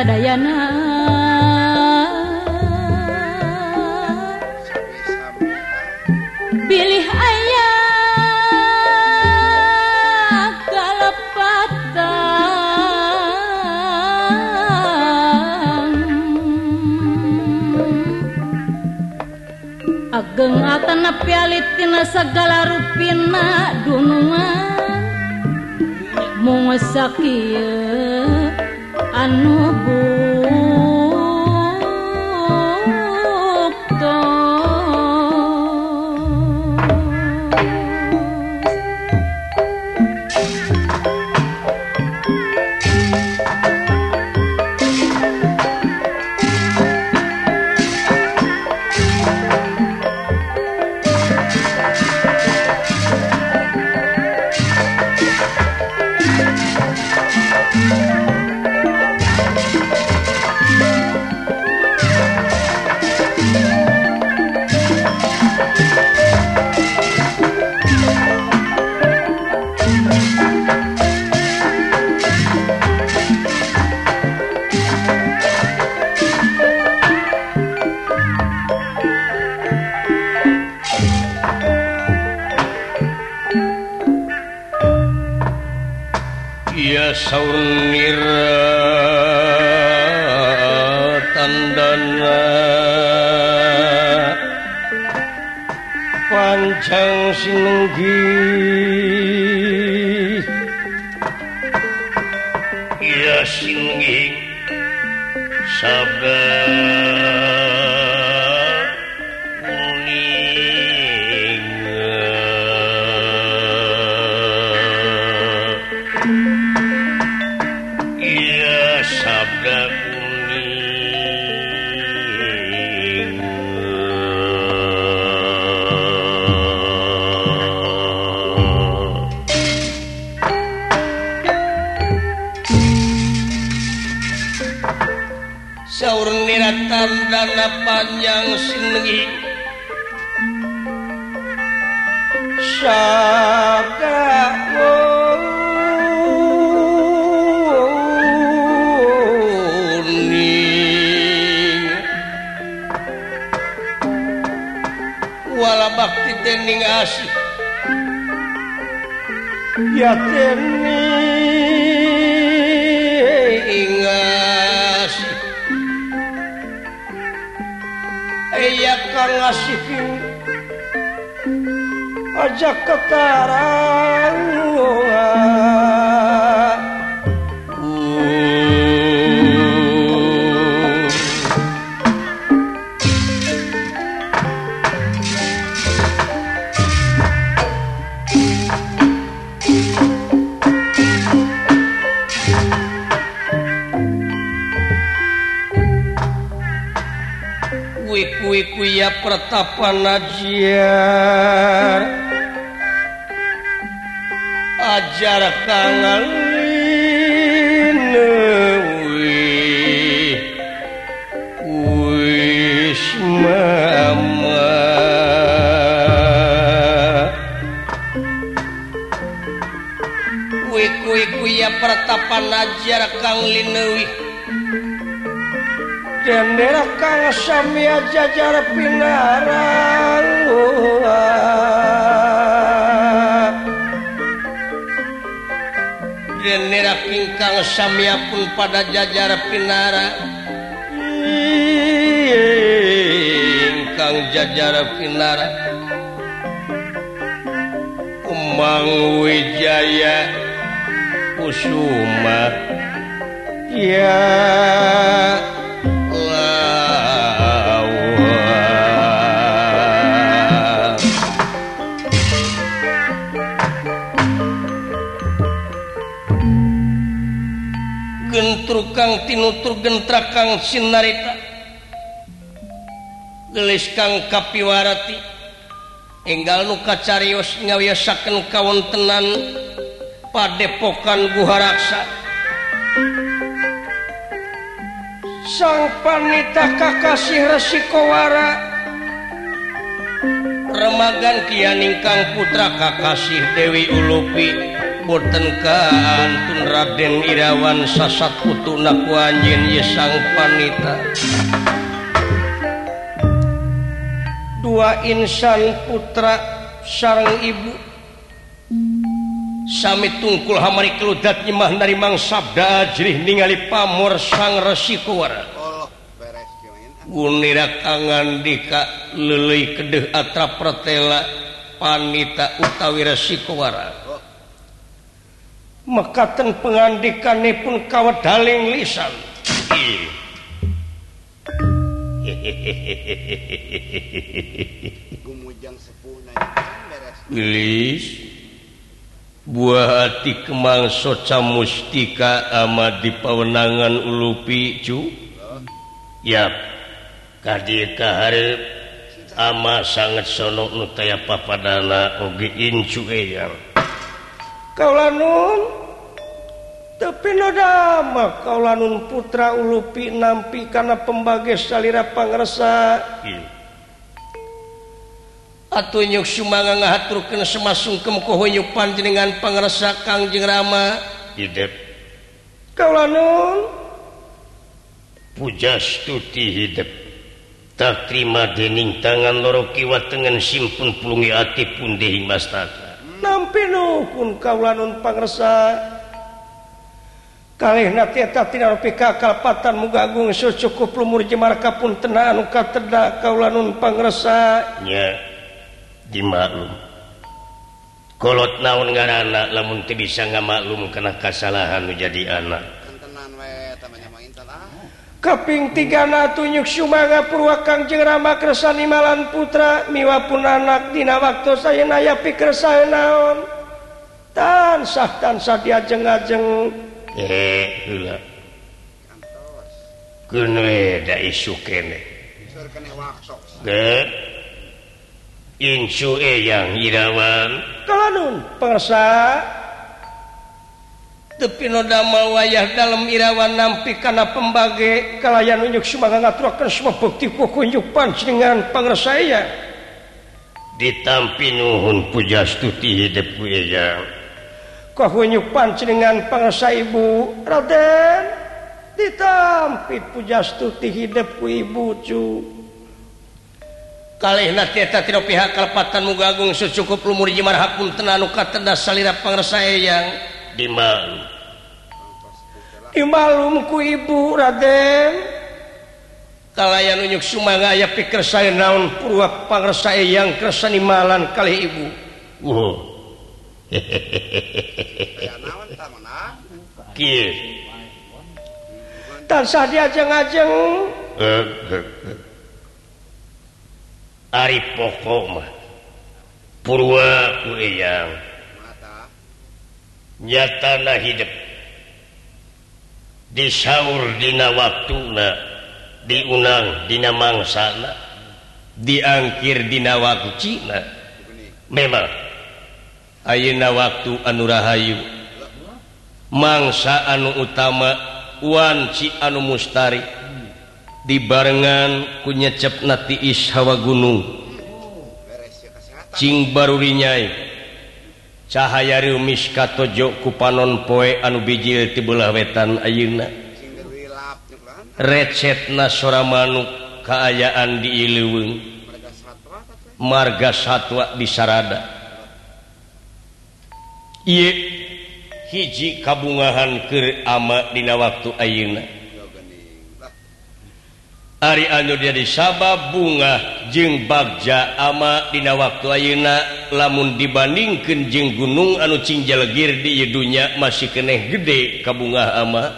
Sadayana Iya saung tandana panjang singgi. wala bakti dening asih ya dening ingas iya kang asih ajak ketarang kuwi kuwi kuya pertapa najiar ajar kangen pertapan ajar Kang Linewi dan daerah Kang Samia jajar pinarang Nira Pingkang samia pun pada jajar Pinara. Ingkang jajar Pinara. Umang Wijaya Kusuma. Ya tukang tinutur gentrakang Sinarita gelis Kang kapiwarati. Enggal luka carios nyawiyasaken kawontenan padepokan Guharaksa sang panita kakasih Resikowara. Remagan Kian ingkang putra kakasih Dewi Ulupi. boten kaantun Raden Irawan sasat putu naku anjin Yesang panita. Dua insan putra sarang ibu. Sami tungkul hamari keludat nyemah dari mang sabda ajrih ningali pamor sang resi kuwara. Gunira kangan dika lelei kedeh atra pertela panita utawi resi kuwara. Mekaten pengandikanipun kawedaling lisan. Gelis buah hati kemang soca mustika ama di pawenangan ulupi cu Yap kadir kaharep ama sangat sonok nutaya papadana oge incu eyang kaulanun. Tapi nodama kaulanun putra ulupi nampi karena pembagai salira pangresa atuh nyuk sumanga ngahatur kena semasung kemkohonyuk panjenengan pangresa kangjeng rama. Hidup kaulanun. Puja stuti hidup tak terima dening tangan loro kiwat dengan simpun pulungi ati pun dehing mastaka nampi nampilukun kaulanun pangresa kalih natieta tina rupi kakapatan mugagung cukup lumur jemarka pun tenang ka kaulanun pangresa pangresanya dimaklum. Kolot naon nga anak lamun bisa ngamaklum kena kasalahan jadi anak. keping tiga natunyuk Sumanga Purwakang jeng Rama Kresani Malan Putra miwapun anak dina waktu saya naya pikir saya naon tansah tansah diajeng ajeng. Eh hula. Kene da isu kene. Insu eyang irawan. Kalanun persa Tepinodama wayah dalam Irawan nampi karena pembagai kalayan unjuk semangat ngaturakan semua bukti kukunjuk pancingan panger saya. Ditampi nuhun pujastuti hidup ya. Kukunjuk pancingan panger saya ibu Raden. Ditampi pujastuti hidup ku ibu cu. Kali nanti tidak pihak kelepatan mugagung secukup lumur jimar hakun tenanuka tendas salira panger saya yang dimalu dimalumku ibu Raden. Kalayan unyuk sumanga ya pikir saya naon purwa pangresa yang kesanimalan kali ibu. Wow kieu. Tansah diajeng-ajeng. Eh, eh, eh. Ari pokok mah. Purwa ku eyang. nyatana hidup. Disaurdina waktu diunang Dina mangana diangkir Dina waktu Cina memang. Ayeuna waktu anu Rahayu. Mangsa anu utama Wanci anu mustari. Dibarenngan punya cep nati is Hawa gunung. Cing baru dinyai cahaya rumis katojo ku poe anu bijil tibelah wetan ayeuna. Recepna sora manuk kaayaan di ileuweung. Marga satwa di sarada ieu hiji kabungahan keur ama dina waktu ayeuna. Ari anu jadi sabab bunga jeung bagja ama dina waktu ayeuna lamun dibandingkan jeung gunung anu cinjalegir di yedunya masih keneh gede kabunga ama.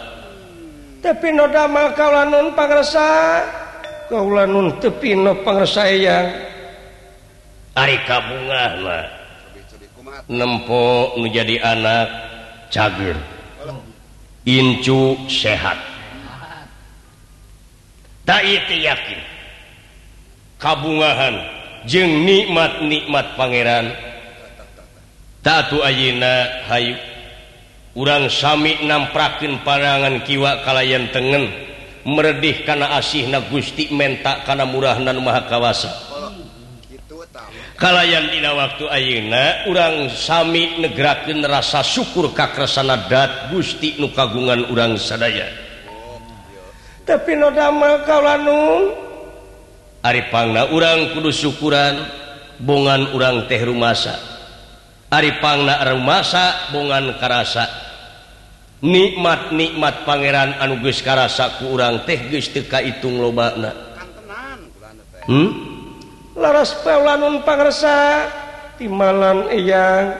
Tapi noda mah kaulanun pangresa kaulanun tepi no pangresa yang ari ka bunga mah nempo nu jadi anak cager. Incu sehat. yakin. Kabungahan jeng nikmat-nikmat Pangeran. Tatu Aina Hayyu urang Sami namprakin parangan kiwa kalayan tengen meredih karena asih na Gusti mentak karena murah dan Mahakawasa kalayan tidak waktu Ayeuna urang Sami negerakin rasa syukur kakrasan adat Gusti nukagungan urang sadaya. tapi nodama kalanung Aripangna urang kudu syukuran bongan urang teh rumasa. Aripangna rumasa bongan karasa. Nikmat-nikmat Pangeran anuges karasa ku urang teh geus teu kaitung lobana. Hmm? laras paulanun pangersa. Timalan eyang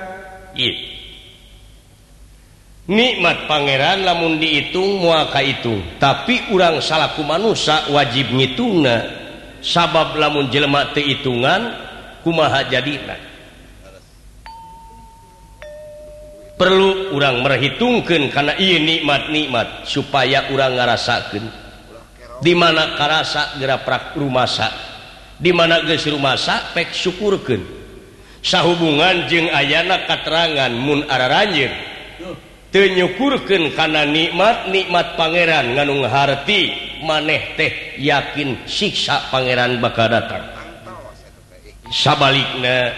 ieu. nikmat Pangeran lamun dihitung muaka itu. Tapi urang salahku manusia wajib ngituna sabab lamun jelemak hitungan kumaha jadi perlu urang merhitungkan karena ini nikmat-nikmat supaya urang ngarasakan dimana karasa geraprak rumahsa dimana ges rumahsa pek syukurkan sahhubungan jeng ayana katerangan Mun ara ranjir tenyukurkan karena nikmat nikmat Pangeran nganung harti maneh teh yakin siksa Pangeran bakal datang. Sabaliknya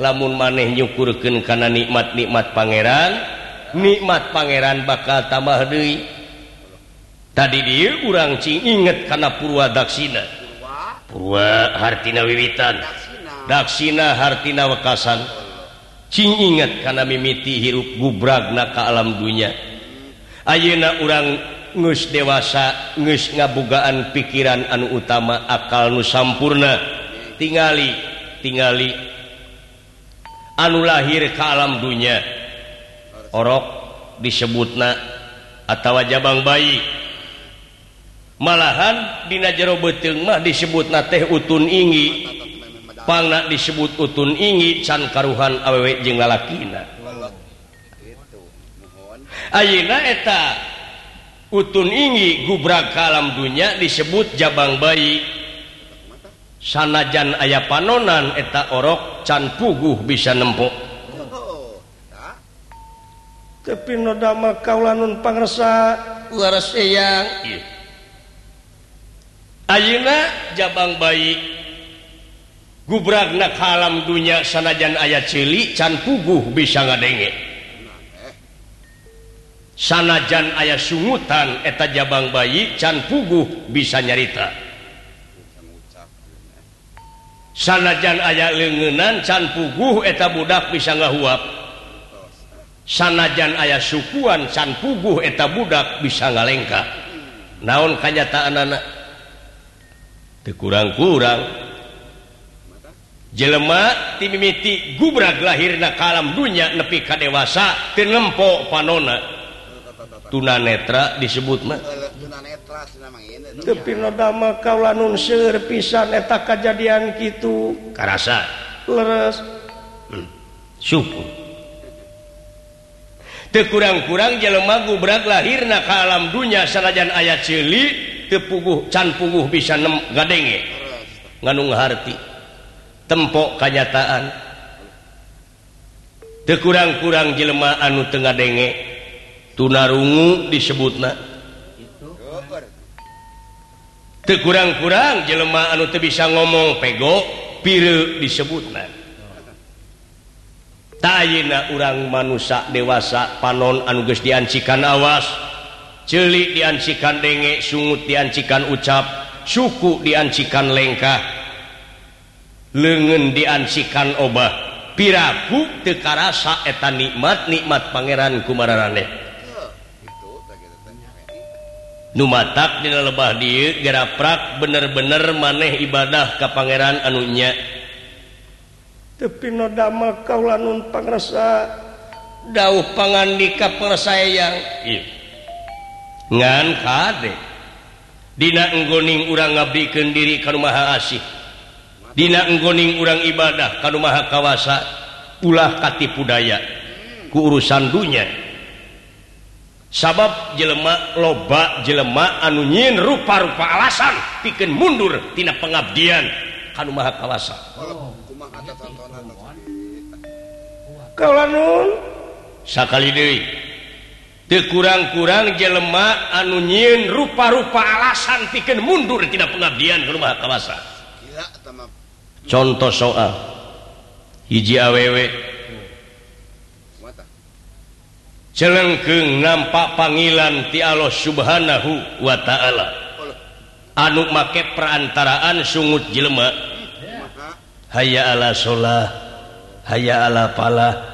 lamun maneh nyukurkan karena nikmat nikmat Pangeran nikmat Pangeran bakal tambah Dewi tadi dia kurang Cing inget karena purwa Daksina. Purwa? Hartina Wiwitan. Daksina Hartina Wekasan. ingat karena mimiti hirup gubragna ke alam dunya. Ayeuna orang ngus dewasa ngus ngabugaan pikiran anu utama akal nu sampurna. Tingali tingali. Anu lahir ke alam dunya. Orok disebutna atau jabang bayi. Malahan dina jero beteng mah disebutna teh utun ingi. pala disebut utun ingi can karuhan awewek jeung lalakina ayeuna eta? Utun ingi gubrak kalam dunya disebut jabang bayi. Sanajan aya panonan eta orok can puguh bisa nempok tapi nodama kaulanun pangresa waras eyang ayeuna jabang bayi. gubragna kalam dunya sanajan ayat cilik can puguh bisa ngadenge. Sanajan ayah sungutan eta jabang bayi can puguh bisa nyarita. Sanajan ayah lengenan can puguh eta budak bisa ngahuap. Sanajan ayah sukuan can puguh eta budak bisa ngalengka. Naon kanyataan anak? Kurang-kurang. jelema timimiti gubrak lahir na kalam dunya nepi ka dewasa tenempo panona. Tuna netra disebut mah. Tepi dama kaula nun seur pisan eta kajadian kitu. Karasa. Leres. Hmm. syukur. Teu kurang-kurang jelema gubrak lahirna ka alam dunya sanajan aya ceuli teu puguh can puguh bisa gadenge. Nganung harti tempok kanyataan tekurang-kurang jelema anu Tengah denge tunarungu disebut nah tekurang-kurang jelema anu tuh bisa ngomong pego pilu disebut nah urang manusia dewasa panon anuges diancikan awas. Celik diancikan denge sungut diancikan ucap suku diancikan lengkah. lengen diansikan obah. Piraku tekarasa eta nikmat nikmat Pangeran kumarane numatak di lebah dia geraprak bener-bener maneh ibadah ke Pangeran anunya tepi nodama kaulah nun pangresa dauh pangandika persayang ngan kade dina enggoning urang ngabdikeun diri ka rumah asih. Dina enggoning urang ibadah kalau maha kawasa ulah kati budaya keurusan dunya. Sabab jelemak loba jelemak anu nyin rupa-rupa alasan bikin mundur tina pengabdian kalau maha kawasa. Oh. sakali deui. Teu kurang-kurang jelema anu nyin rupa-rupa alasan bikin mundur tina pengabdian kalau maha kawasa. Gila tamam contoh soal. Hiji awewe celengkeng nampak panggilan ti Allah subhanahu wa ta'ala. Anu make perantaraan sungut jelema. Haya ala sholah. Haya ala palah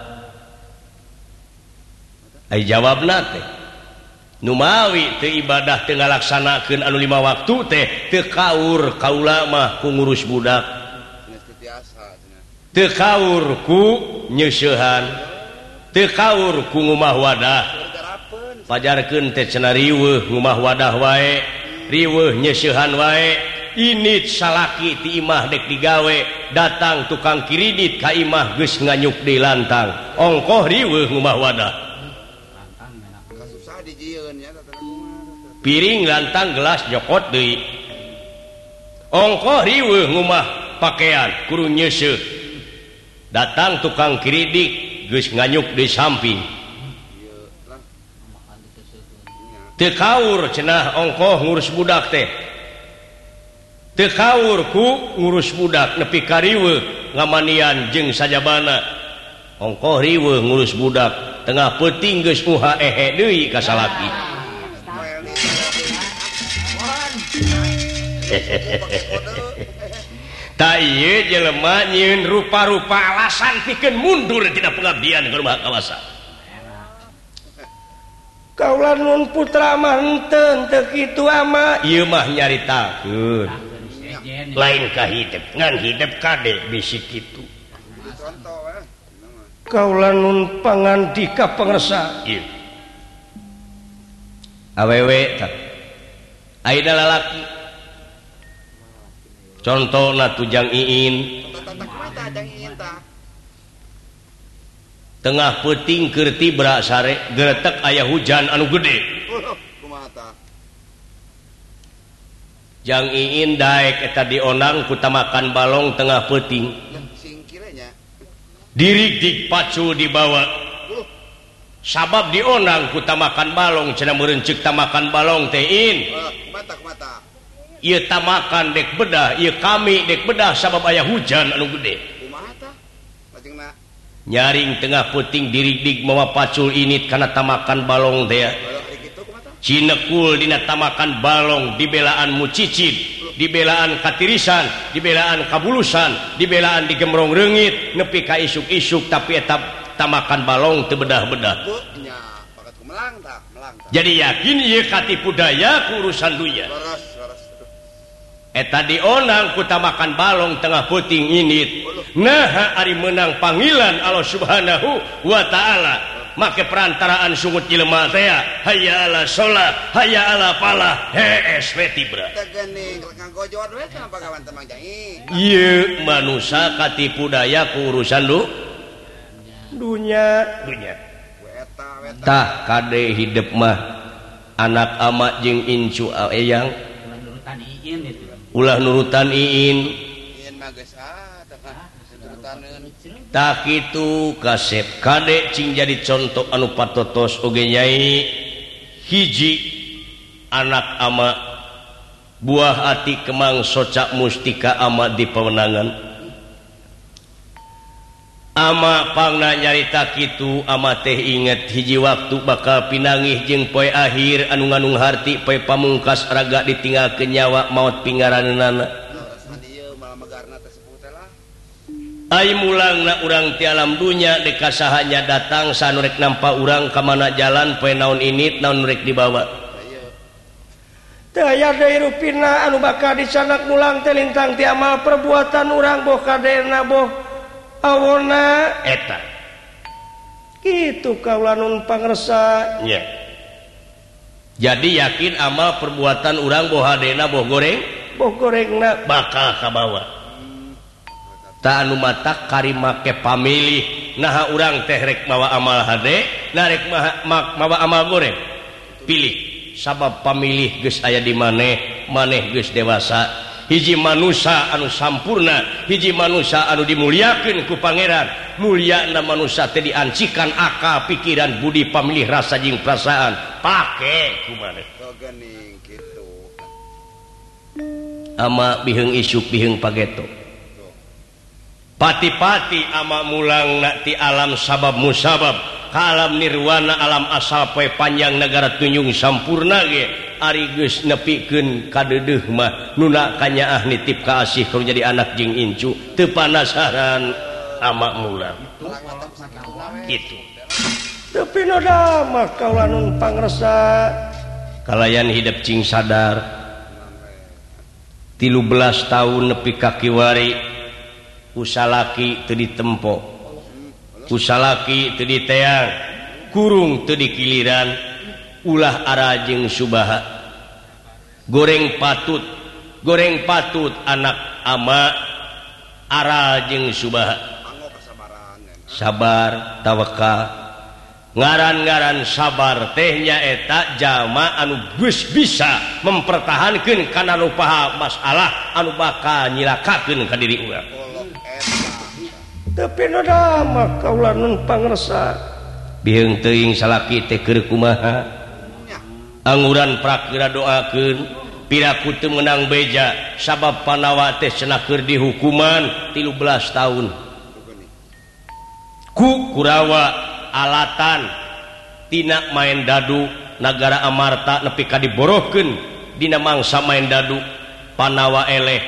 ay jawab nate numawi te ibadah tengah laksanakan anu lima waktu teh te kaur kaulamah kungurus budak. tekaurku nyusuhan tekaurku ngumah wadah. Pajarkan tecena riweh rumah wadah wae. Riweh nyusuhan wae. Ini salaki ti imah dek digawe. Datang tukang kiridit ka imah geus nganyuk di lantang. Ongkoh riwe rumah wadah. Piring lantang gelas jokot deui. Ongkoh riweuh rumah pakaian kudu datang tukang kridik Gus nganyuk di samping. Tekaur cenah ongkoh ngurus budak teh. Tekaur ku ngurus budak nepi kariwe ngamanian jeng sajabana. Ongkoh riwe ngurus budak tengah peting geus muha ehe deui ka salaki. Hehehe. tay jelema rupa-rupa alasan pikir mundur tidak pengabdian ke rumah kawasa kaulan nun putra manten itu ama. Ieu mah nyaritakeun. Lain ka hidup ngan hidup kadek bisi itu kaulah nun pangandika pangersa ieu. Awewe tak. Aida lalaki. contoh na tujang iin. Tengah peting kerti berasare geretek ayah hujan anu gede. Jang iin daek eta dionang kutamakan balong tengah peting diri dik pacu dibawa. Sabab dionang kutamakan balong cina merencik tamakan balong tein mata mata. ia tamakan dek bedah ia kami dek bedah sabab ayah hujan anu gede. Nyaring tengah puting diridik mawa pacul init karena tamakan balong dia. Cinekul dina tamakan balong dibelaan mucicid dibelaan katirisan dibelaan kabulusan dibelaan digemrong rengit nepi ka isuk-isuk tapi etap tamakan balong tebedah-bedah jadi yakin ia katipu daya urusan dunia Beras. eta dionang kuta makan balong tengah puting ini nah Ari menang panggilan Allah subhanahu Wa ta'ala. Make perantaraan sungut Jelma saya. Hayala salat hayala pala manusia budaya urusan lu dunya. Dunyatah kade hidup mah. Anak amat jeng incu eh, ayang ulah nurutan Iin. Tak itu kasep kadek Cing jadi contoh anu patotos ogenyai hiji anak ama buah hati Kemang socak mustika amat di pemenangan ama pangna nyarita Kitu ama teh inget hiji waktu bakal pinangih jeung poi akhir anu nganung harti poi pamungkas raga ditinggal ke nyawa maut pinggaran nana Ay mulang na urang ti alam dunya dekasahanya datang sanurrek nampak urang kemana jalan poe naon ini naonrek dibawa. Daya Dairupina anu bakal dicanak ulang telintang ti amal perbuatan urang boh kadena boh. Awona eta. Gitu kaulanun pangersanya jadi yakin amal perbuatan urang bohadena boh goreng? Boh goreng na bakal kabawa. Tak mata karimake pamilih. Nah urang tehrek mawa amal hade narek maha, mak, mawa amal goreng. Pilih. Sabab pamilih gus aya di maneh maneh gus dewasa. hiji manusia anu sampurna hiji manusia anu dimuliakan ku Pangeran. Muliana manusia tadi diancikan aka pikiran budi pamilih rasa jing perasaan. Pakai ama biheng isuk biheng pageto. Pati-pati ama mulang nanti alam sabab musabab kalam nirwana alam asapai panjang negara tunjung sampurna ge Arigus nepiken kadedeh mah. Nuna kanyaah nitip ka asih kalau jadi anak jeng incu tepanasaran amak mula itu tapi noda mah kaulanun pangresa kalayan hidup cing sadar. Tilu belas tahun nepi kakiwari usalaki teu ditempo. kusalaki tedi teang kurung tedi kiliran ulah arajeng Subaha. Goreng patut goreng patut anak ama arajeng Subaha. Sabar tawaka ngaran-garan sabar tehnya etak jama anu Gus bisa mempertahankan karena lupa masalah anu bakal nyilakakan ke diri ulang tapi nadama kaulah nun pangresa biung teuing salaki teh kumaha? Anguran prakira doakeun. Piraku teu menang beja. Sabab panawate teh cenah keur dihukuman 13 tahun. Ku Kurawa alatan. Tina main dadu negara Amarta nepi ka dina mangsa main dadu. Panawa eleh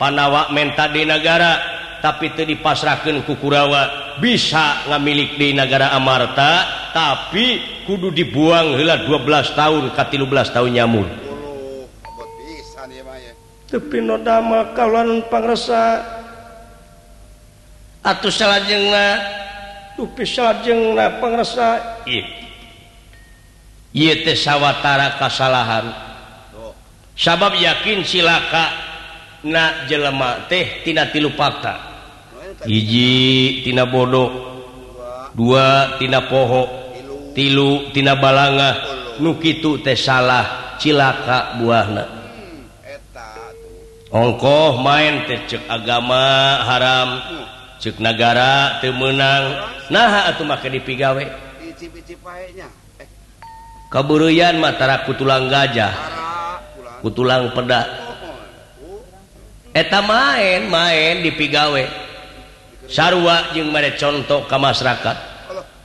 panawa menta di negara tapi itu dipasrahkan kukurawa bisa ngamilik di negara Amarta tapi kudu dibuang hela 12 tahun ke 13 tahun nyamur tapi nodama kalau pangresa atau salah jengna tupi salah jengna pangresa iya teh sawatara kesalahan sabab yakin silaka na jelema teh tina tilu fakta. hijjitina bodoh duatina pohok tilutina balanga nukitu teh salah cilaka buahna. Ongkoh main teh cek agama haram cek negara temenang nah atau make dipigawe. Keburuyan mataraku tulang gajah kutulang peda. Eta main main dipigawe. sarwa jeung mere contoh ke masyarakat.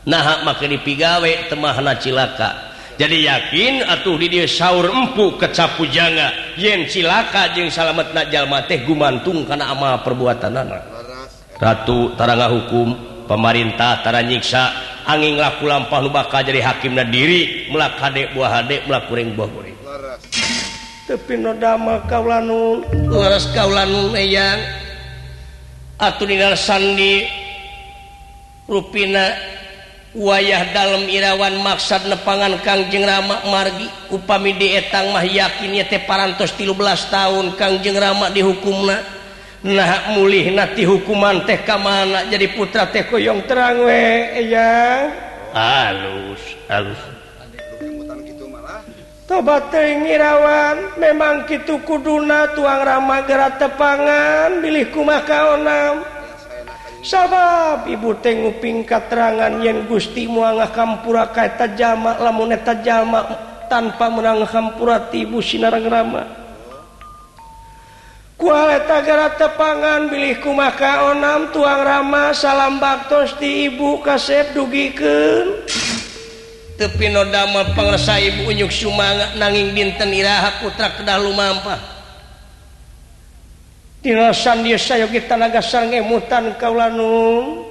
Nah maka dipigawe temahna cilaka. Jadi yakin atuh di dia sauur empu kecapu janga. Yen cilaka jeung salamet najjallma teh gumantung karena ama perbuatan anak Ratu Taranga hukum pemerintah Tara nyiksa angin laku lampah lubaka jadi hakim dan diri melak hadek buah hadek melak goreng buah goreng. Tapi noda kaulanun laras kaulanun eyang atau di Sandi. Rupina wayah dalam Irawan maksad nepangan Kangjeng Rama margi. Upami dietang mah yakin ya teh parantos 13 tahun Kangjeng Rama dihukumna. Nah mulih nanti hukuman teh ka mana? Jadi putra teh koyong terang we ya halus halus. tobat ngirawan memang gitu kuduna tuang Rama gerak tepangan milihku maka onam sabab ibu tenguping katerangan yang Gusti muanga kampura kaita jamak lamuneta jamak tanpa menang hampura tibu sinarang Rama. Kualeta gerak tepangan milihku maka onam tuang Rama salam baktos di ibu kasep dugikan tepinodama penglesa Ibu Unyuk Sumanga nanging dinten Iraha putra kedah lumampah. Dinosan dia sayo kita naga sange kaulanung.